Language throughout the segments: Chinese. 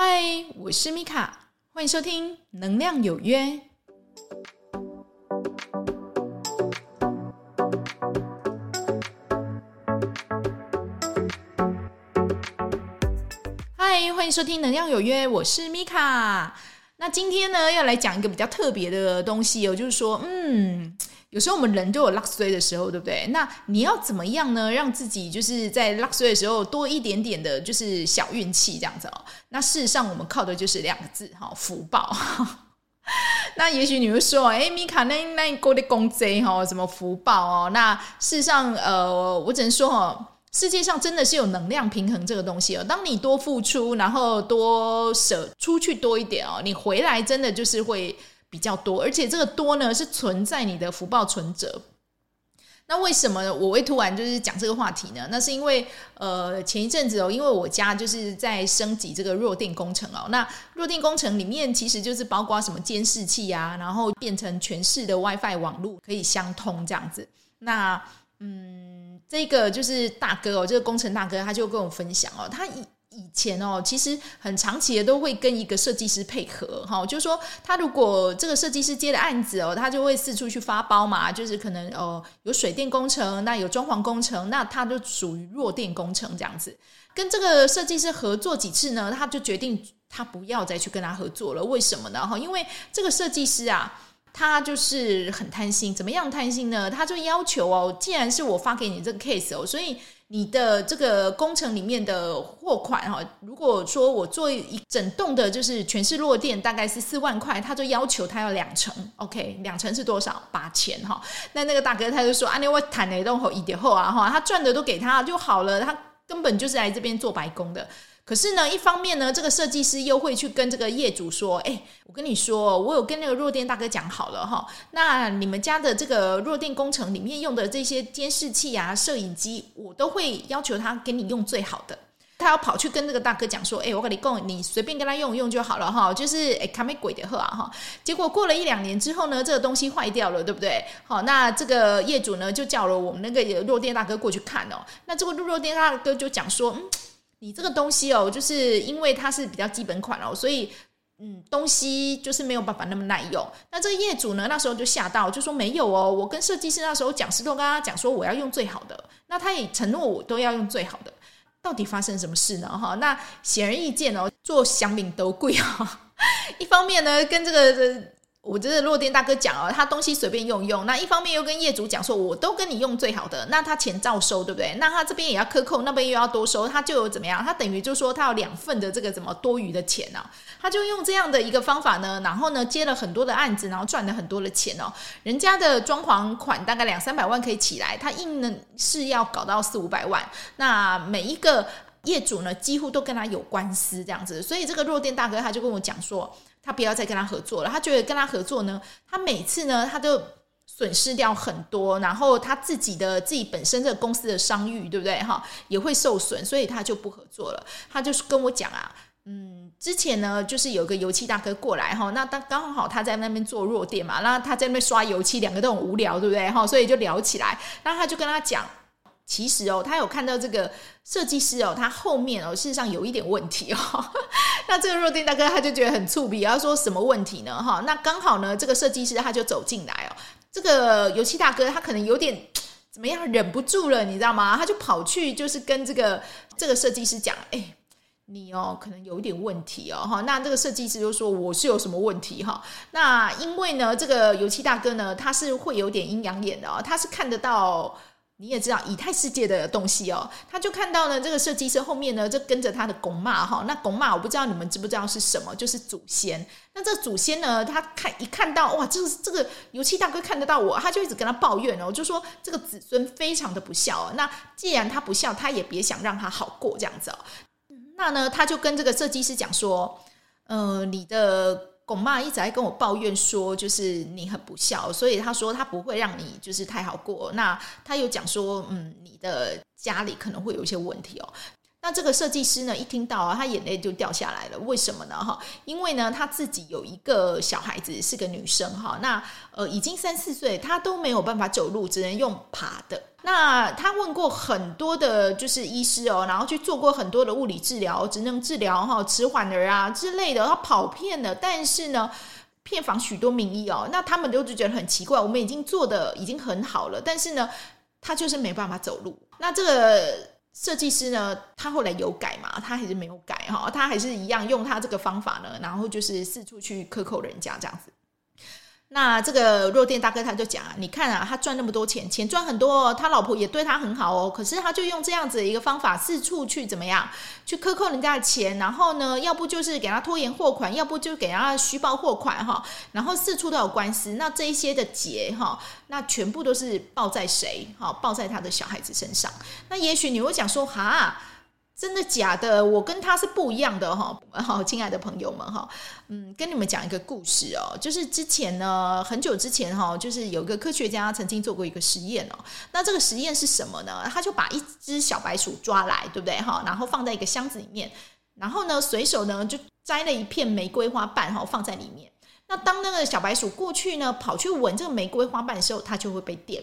嗨，我是米卡，欢迎收听《能量有约》。嗨，欢迎收听《能量有约》，我是米卡。那今天呢，要来讲一个比较特别的东西哦，就是说，嗯。有时候我们人都有落衰的时候，对不对？那你要怎么样呢？让自己就是在落衰的时候多一点点的，就是小运气这样子哦。那事实上，我们靠的就是两个字哈，福报。那也许你会说，哎，米卡，那那过的公贼哈，什么福报哦？那事实上，呃，我只能说哦，世界上真的是有能量平衡这个东西哦。当你多付出，然后多舍出去多一点哦，你回来真的就是会。比较多，而且这个多呢是存在你的福报存折。那为什么我会突然就是讲这个话题呢？那是因为呃前一阵子哦，因为我家就是在升级这个弱电工程哦。那弱电工程里面其实就是包括什么监视器啊，然后变成全市的 WiFi 网络可以相通这样子。那嗯，这个就是大哥哦，这个工程大哥他就跟我分享哦，他以。前哦，其实很长期的都会跟一个设计师配合，哈，就是说他如果这个设计师接的案子哦，他就会四处去发包嘛，就是可能哦有水电工程，那有装潢工程，那他就属于弱电工程这样子。跟这个设计师合作几次呢，他就决定他不要再去跟他合作了。为什么呢？哈，因为这个设计师啊，他就是很贪心。怎么样贪心呢？他就要求哦，既然是我发给你这个 case 哦，所以。你的这个工程里面的货款哈，如果说我做一整栋的，就是全市落电，大概是四万块，他就要求他要两成，OK，两成是多少？八千哈。那那个大哥他就说啊，你我谈哪栋后一点后啊哈，他赚的都给他就好了，他根本就是来这边做白工的。可是呢，一方面呢，这个设计师又会去跟这个业主说：“哎，我跟你说，我有跟那个弱电大哥讲好了哈，那你们家的这个弱电工程里面用的这些监视器啊、摄影机，我都会要求他给你用最好的。他要跑去跟这个大哥讲说：‘哎，我跟你讲，你随便跟他用用就好了哈。’就是哎，卡没鬼的喝啊哈。结果过了一两年之后呢，这个东西坏掉了，对不对？好，那这个业主呢就叫了我们那个弱电大哥过去看哦。那这个弱电大哥就讲说：‘嗯。’你这个东西哦，就是因为它是比较基本款哦，所以嗯，东西就是没有办法那么耐用。那这个业主呢，那时候就吓到，就说没有哦，我跟设计师那时候讲师都跟他讲说我要用最好的，那他也承诺我都要用最好的。到底发生什么事呢？哈，那显而易见哦，做香饼都贵啊。一方面呢，跟这个。我这个弱电大哥讲哦，他东西随便用用，那一方面又跟业主讲说，我都跟你用最好的，那他钱照收，对不对？那他这边也要克扣，那边又要多收，他就有怎么样？他等于就说他有两份的这个怎么多余的钱呢、他就用这样的一个方法呢，然后呢接了很多的案子，然后赚了很多的钱哦。人家的装潢款大概两三百万可以起来，他硬呢是要搞到四五百万。那每一个业主呢，几乎都跟他有官司这样子，所以这个弱电大哥他就跟我讲说。他不要再跟他合作了，他觉得跟他合作呢，他每次呢，他都损失掉很多，然后他自己的自己本身这个公司的商誉，对不对哈，也会受损，所以他就不合作了。他就是跟我讲啊，嗯，之前呢，就是有个油漆大哥过来哈，那当刚好他在那边做弱电嘛，那他在那边刷油漆，两个都很无聊，对不对哈？所以就聊起来，那他就跟他讲。其实哦，他有看到这个设计师哦，他后面哦，事实上有一点问题哦。那这个弱电大哥他就觉得很触笔，他说什么问题呢？哈，那刚好呢，这个设计师他就走进来哦。这个油漆大哥他可能有点怎么样，忍不住了，你知道吗？他就跑去就是跟这个这个设计师讲，哎，你哦可能有一点问题哦。哈，那这个设计师就说我是有什么问题哈？那因为呢，这个油漆大哥呢，他是会有点阴阳眼的哦，他是看得到。你也知道以太世界的东西哦，他就看到呢，这个设计师后面呢就跟着他的公妈哈，那公妈我不知道你们知不知道是什么，就是祖先。那这祖先呢，他看一看到哇，这个这个油漆大哥看得到我，他就一直跟他抱怨哦，就说这个子孙非常的不孝哦。那既然他不孝，他也别想让他好过这样子哦。那呢，他就跟这个设计师讲说，呃，你的。龚妈一直在跟我抱怨说，就是你很不孝，所以他说他不会让你就是太好过。那他又讲说，嗯，你的家里可能会有一些问题哦。那这个设计师呢，一听到啊，他眼泪就掉下来了。为什么呢？哈，因为呢，他自己有一个小孩子是个女生哈，那呃已经三四岁，她都没有办法走路，只能用爬的。那他问过很多的，就是医师哦，然后去做过很多的物理治疗、职能治疗哈、迟缓儿啊之类的，他跑遍了，但是呢。遍访许多名医哦，那他们都就觉得很奇怪。我们已经做的已经很好了，但是呢，他就是没办法走路。那这个设计师呢，他后来有改嘛？他还是没有改哈，他还是一样用他这个方法呢，然后就是四处去克扣人家这样子。那这个弱电大哥他就讲啊，你看啊，他赚那么多钱，钱赚很多，他老婆也对他很好哦。可是他就用这样子的一个方法，四处去怎么样，去克扣人家的钱，然后呢，要不就是给他拖延货款，要不就给他虚报货款哈，然后四处都有官司。那这一些的结哈，那全部都是报在谁？哈，报在他的小孩子身上。那也许你会讲说，哈。真的假的？我跟他是不一样的哈，好，亲爱的朋友们哈，嗯，跟你们讲一个故事哦，就是之前呢，很久之前哈，就是有一个科学家曾经做过一个实验哦，那这个实验是什么呢？他就把一只小白鼠抓来，对不对哈？然后放在一个箱子里面，然后呢，随手呢就摘了一片玫瑰花瓣哈，放在里面。那当那个小白鼠过去呢，跑去闻这个玫瑰花瓣的时候，它就会被电。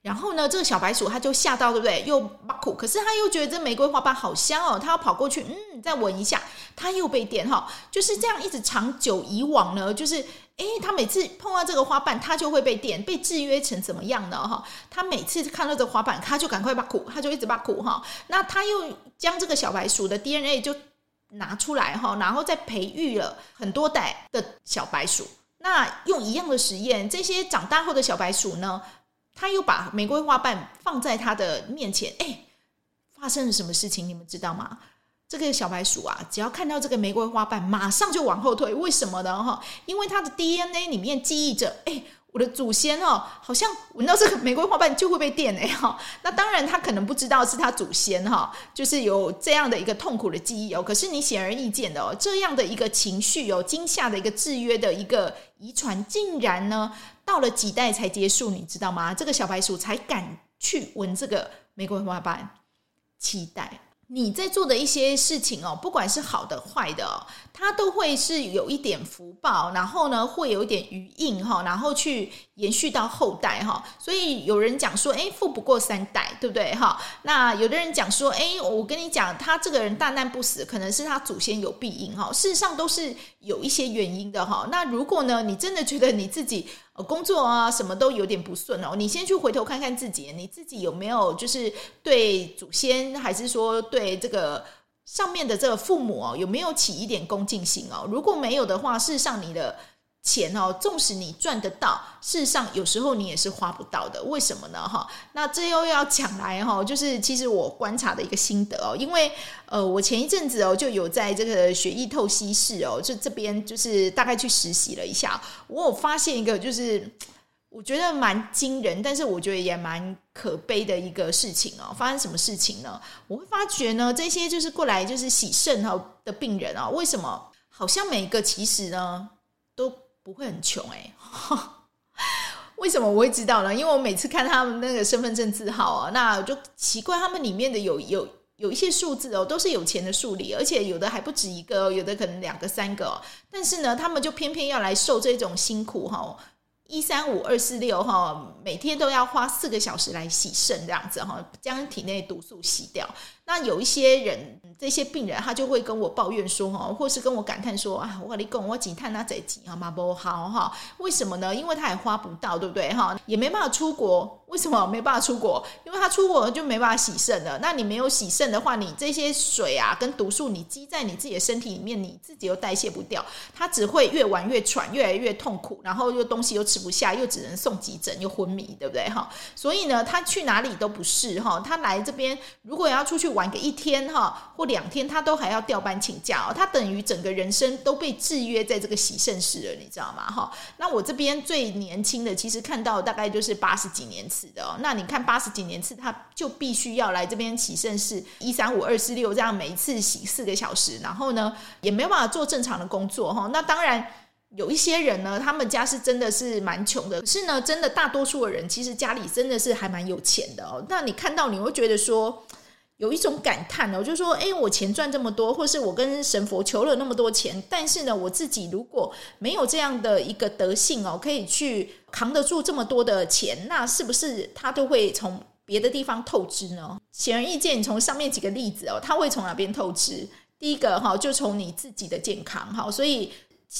然后呢，这个小白鼠它就吓到，对不对？又挖苦，可是它又觉得这玫瑰花瓣好香哦，它要跑过去，嗯，再闻一下，它又被电哈，就是这样一直长久以往呢，就是诶，它每次碰到这个花瓣，它就会被电，被制约成怎么样呢？哈，它每次看到这个花瓣，它就赶快挖苦，它就一直挖苦哈。那它又将这个小白鼠的 DNA 就拿出来哈，然后再培育了很多代的小白鼠。那用一样的实验，这些长大后的小白鼠呢？他又把玫瑰花瓣放在他的面前，哎，发生了什么事情？你们知道吗？这个小白鼠啊，只要看到这个玫瑰花瓣，马上就往后退。为什么呢？哈，因为它的 DNA 里面记忆着，哎，我的祖先哦，好像闻到这个玫瑰花瓣就会被电哎哈。那当然，他可能不知道是他祖先哈，就是有这样的一个痛苦的记忆哦。可是你显而易见的哦，这样的一个情绪哦，惊吓的一个制约的一个遗传，竟然呢。到了几代才结束，你知道吗？这个小白鼠才敢去闻这个玫瑰花瓣。期待。你在做的一些事情哦，不管是好的坏的哦，它都会是有一点福报，然后呢，会有一点余荫哈，然后去延续到后代哈。所以有人讲说，哎，富不过三代，对不对哈？那有的人讲说，哎，我跟你讲，他这个人大难不死，可能是他祖先有庇应哈。事实上都是有一些原因的哈。那如果呢，你真的觉得你自己，工作啊，什么都有点不顺哦。你先去回头看看自己，你自己有没有就是对祖先，还是说对这个上面的这个父母哦，有没有起一点恭敬心哦？如果没有的话，事实上你的。钱哦，纵使你赚得到，事实上有时候你也是花不到的。为什么呢？哈，那这又要讲来哈，就是其实我观察的一个心得哦，因为呃，我前一阵子哦就有在这个血液透析室哦，就这边就是大概去实习了一下，我有发现一个就是我觉得蛮惊人，但是我觉得也蛮可悲的一个事情哦。发生什么事情呢？我会发觉呢，这些就是过来就是洗肾哈的病人啊，为什么好像每个其实呢。不会很穷哎、欸，为什么我会知道呢？因为我每次看他们那个身份证字号啊，那就奇怪他们里面的有有有一些数字哦，都是有钱的数理，而且有的还不止一个，有的可能两个三个，但是呢，他们就偏偏要来受这种辛苦哈，一三五二四六哈，每天都要花四个小时来洗肾这样子哈，将体内毒素洗掉。那有一些人，这些病人他就会跟我抱怨说，哈，或是跟我感叹说，啊，我跟你讲，我几探那贼急啊，嘛不好哈？为什么呢？因为他也花不到，对不对哈？也没办法出国，为什么没办法出国？因为他出国就没办法洗肾了。那你没有洗肾的话，你这些水啊跟毒素，你积在你自己的身体里面，你自己又代谢不掉，他只会越玩越喘，越来越痛苦，然后又东西又吃不下，又只能送急诊，又昏迷，对不对哈？所以呢，他去哪里都不是哈。他来这边如果要出去。玩个一天哈或两天，他都还要调班请假哦，他等于整个人生都被制约在这个洗肾室了，你知道吗？哈，那我这边最年轻的，其实看到大概就是八十几年次的哦。那你看八十几年次，他就必须要来这边洗肾室，一三五二四六这样每一次洗四个小时，然后呢也没办法做正常的工作哈。那当然有一些人呢，他们家是真的是蛮穷的，可是呢，真的大多数的人其实家里真的是还蛮有钱的哦。那你看到你会觉得说。有一种感叹哦，就是说，哎，我钱赚这么多，或是我跟神佛求了那么多钱，但是呢，我自己如果没有这样的一个德性哦，可以去扛得住这么多的钱，那是不是他都会从别的地方透支呢？显而易见，从上面几个例子哦，他会从哪边透支？第一个哈，就从你自己的健康哈，所以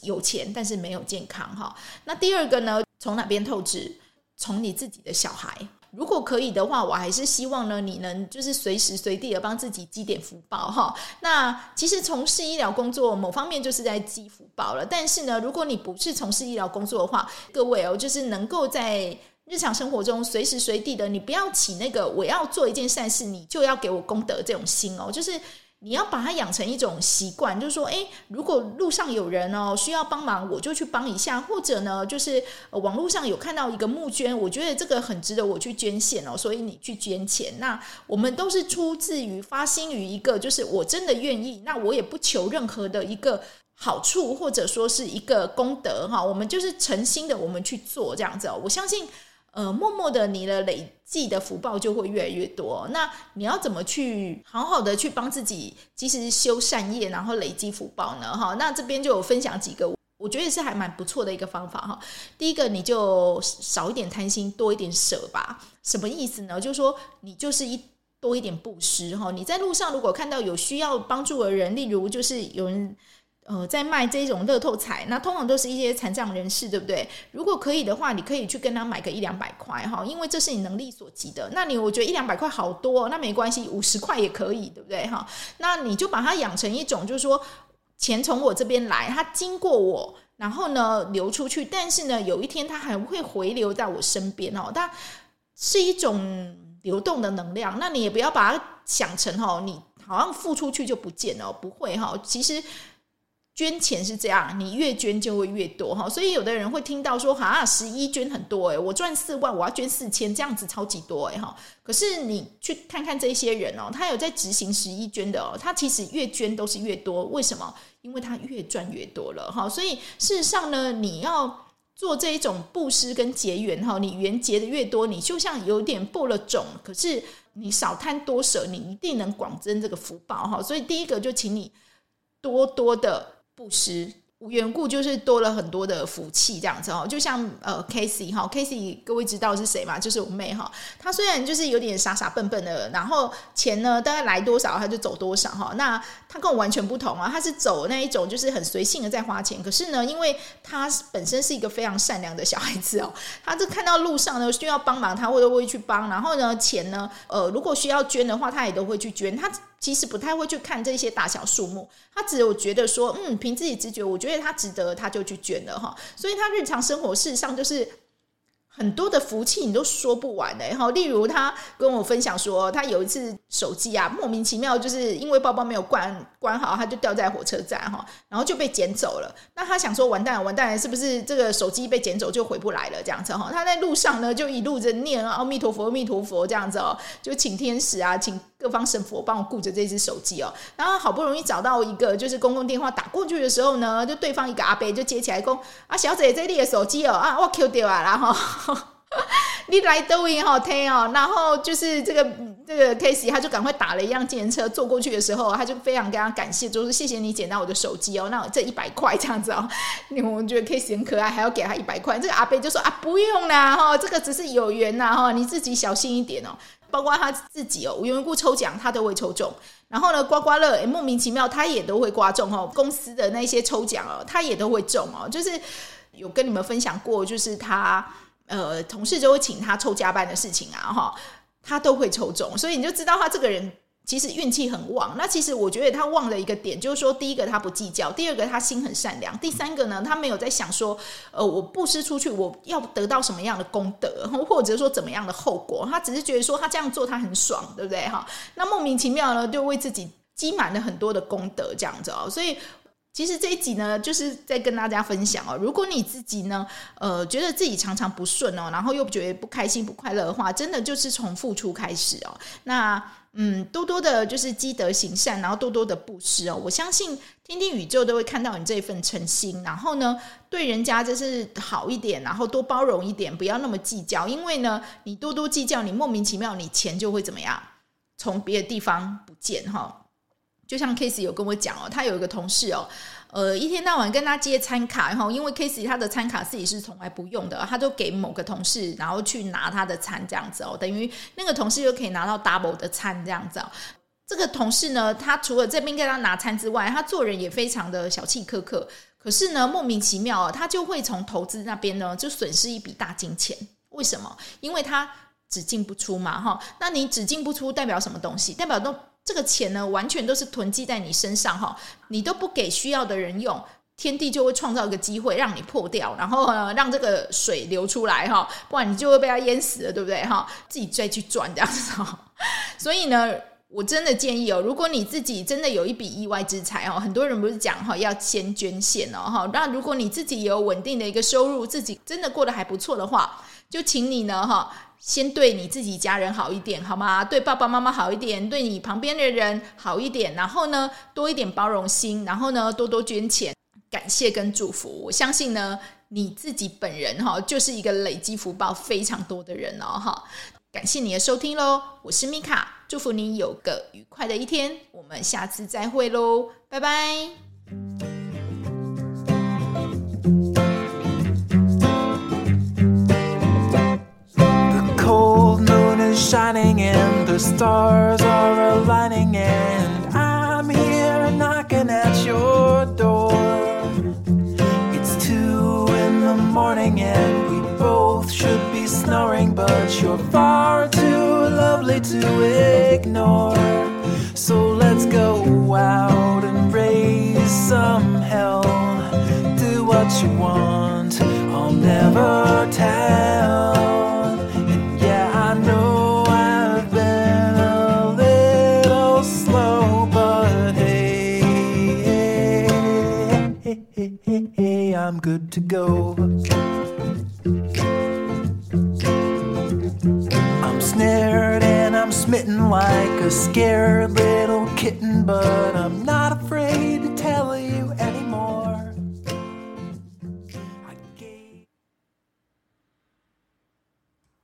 有钱但是没有健康哈。那第二个呢，从哪边透支？从你自己的小孩。如果可以的话，我还是希望呢，你能就是随时随地的帮自己积点福报哈。那其实从事医疗工作，某方面就是在积福报了。但是呢，如果你不是从事医疗工作的话，各位哦，就是能够在日常生活中随时随地的，你不要起那个我要做一件善事，你就要给我功德这种心哦，就是。你要把它养成一种习惯，就是说，诶，如果路上有人哦需要帮忙，我就去帮一下；或者呢，就是网络上有看到一个募捐，我觉得这个很值得我去捐献哦，所以你去捐钱。那我们都是出自于发心于一个，就是我真的愿意，那我也不求任何的一个好处，或者说是一个功德哈，我们就是诚心的，我们去做这样子哦，我相信。呃，默默的，你的累积的福报就会越来越多。那你要怎么去好好的去帮自己，及时修善业，然后累积福报呢？哈，那这边就有分享几个，我觉得是还蛮不错的一个方法哈。第一个，你就少一点贪心，多一点舍吧。什么意思呢？就是说，你就是一多一点布施哈。你在路上如果看到有需要帮助的人，例如就是有人。呃，在卖这种乐透彩，那通常都是一些残障人士，对不对？如果可以的话，你可以去跟他买个一两百块哈，因为这是你能力所及的。那你我觉得一两百块好多，那没关系，五十块也可以，对不对哈？那你就把它养成一种，就是说钱从我这边来，它经过我，然后呢流出去，但是呢有一天它还会回流在我身边哦，它是一种流动的能量。那你也不要把它想成哦，你好像付出去就不见了，不会哈，其实。捐钱是这样，你越捐就会越多哈，所以有的人会听到说，哈，十一捐很多诶，我赚四万，我要捐四千，这样子超级多诶哈。可是你去看看这些人哦，他有在执行十一捐的哦，他其实越捐都是越多，为什么？因为他越赚越多了哈。所以事实上呢，你要做这一种布施跟结缘哈，你缘结的越多，你就像有点播了种，可是你少贪多舍，你一定能广增这个福报哈。所以第一个就请你多多的。布施无缘故就是多了很多的福气，这样子哦，就像呃 Casey 哈，Casey 各位知道是谁吗？就是我妹哈。她虽然就是有点傻傻笨笨的，然后钱呢大概来多少她就走多少哈。那她跟我完全不同啊，她是走那一种就是很随性的在花钱。可是呢，因为她本身是一个非常善良的小孩子哦，她就看到路上呢需要帮忙，她会都会去帮。然后呢，钱呢，呃，如果需要捐的话，她也都会去捐。她。其实不太会去看这些大小数目，他只有觉得说，嗯，凭自己直觉，我觉得他值得，他就去捐了哈。所以他日常生活事实上就是。很多的福气你都说不完的哈，例如他跟我分享说，他有一次手机啊莫名其妙就是因为包包没有关关好，他就掉在火车站哈，然后就被捡走了。那他想说完蛋完蛋，是不是这个手机被捡走就回不来了这样子哈？他在路上呢就一路着念阿弥陀佛阿弥陀佛这样子哦，就请天使啊请各方神佛帮我顾着这只手机哦。然后好不容易找到一个就是公共电话打过去的时候呢，就对方一个阿伯就接起来说啊小姐这里的手机哦啊我 Q 掉啊然后。你来抖音好听哦，然后就是这个这个 Casey 他就赶快打了一辆计程车坐过去的时候，他就非常跟他感谢，就是谢谢你捡到我的手机哦，那我这一百块这样子哦，我们觉得 Casey 很可爱，还要给他一百块。这个阿伯就说啊，不用啦哈，这个只是有缘呐哈，你自己小心一点哦。包括他自己哦，无缘无故抽奖他都会抽中，然后呢刮刮乐诶莫名其妙他也都会刮中哦，公司的那些抽奖哦他也都会中哦，就是有跟你们分享过，就是他。呃，同事就会请他凑加班的事情啊，哈，他都会抽中，所以你就知道他这个人其实运气很旺。那其实我觉得他旺的一个点，就是说，第一个他不计较，第二个他心很善良，第三个呢，他没有在想说，呃，我布施出去我要得到什么样的功德，或者说怎么样的后果，他只是觉得说他这样做他很爽，对不对？哈，那莫名其妙呢，就为自己积满了很多的功德，这样子哦，所以。其实这一集呢，就是在跟大家分享哦。如果你自己呢，呃，觉得自己常常不顺哦，然后又觉得不开心、不快乐的话，真的就是从付出开始哦。那嗯，多多的就是积德行善，然后多多的布施哦。我相信天地宇宙都会看到你这一份诚心，然后呢，对人家就是好一点，然后多包容一点，不要那么计较。因为呢，你多多计较，你莫名其妙，你钱就会怎么样？从别的地方不见哈。就像 Casey 有跟我讲哦，他有一个同事哦，呃，一天到晚跟他借餐卡然后，因为 Casey 他的餐卡自己是从来不用的，他都给某个同事，然后去拿他的餐这样子哦，等于那个同事又可以拿到 double 的餐这样子哦。这个同事呢，他除了这边跟他拿餐之外，他做人也非常的小气苛刻。可是呢，莫名其妙，他就会从投资那边呢，就损失一笔大金钱。为什么？因为他只进不出嘛，哈。那你只进不出代表什么东西？代表都。这个钱呢，完全都是囤积在你身上哈，你都不给需要的人用，天地就会创造一个机会让你破掉，然后呢，让这个水流出来哈，不然你就会被它淹死了，对不对哈？自己再去赚这样子哈。所以呢，我真的建议哦，如果你自己真的有一笔意外之财哦，很多人不是讲哈要先捐献哦哈，那如果你自己有稳定的一个收入，自己真的过得还不错的话，就请你呢哈。先对你自己家人好一点，好吗？对爸爸妈妈好一点，对你旁边的人好一点，然后呢，多一点包容心，然后呢，多多捐钱，感谢跟祝福。我相信呢，你自己本人哈，就是一个累积福报非常多的人哦，哈。感谢你的收听喽，我是米卡，祝福你有个愉快的一天，我们下次再会喽，拜拜。go. I'm snared and I'm smitten like a scared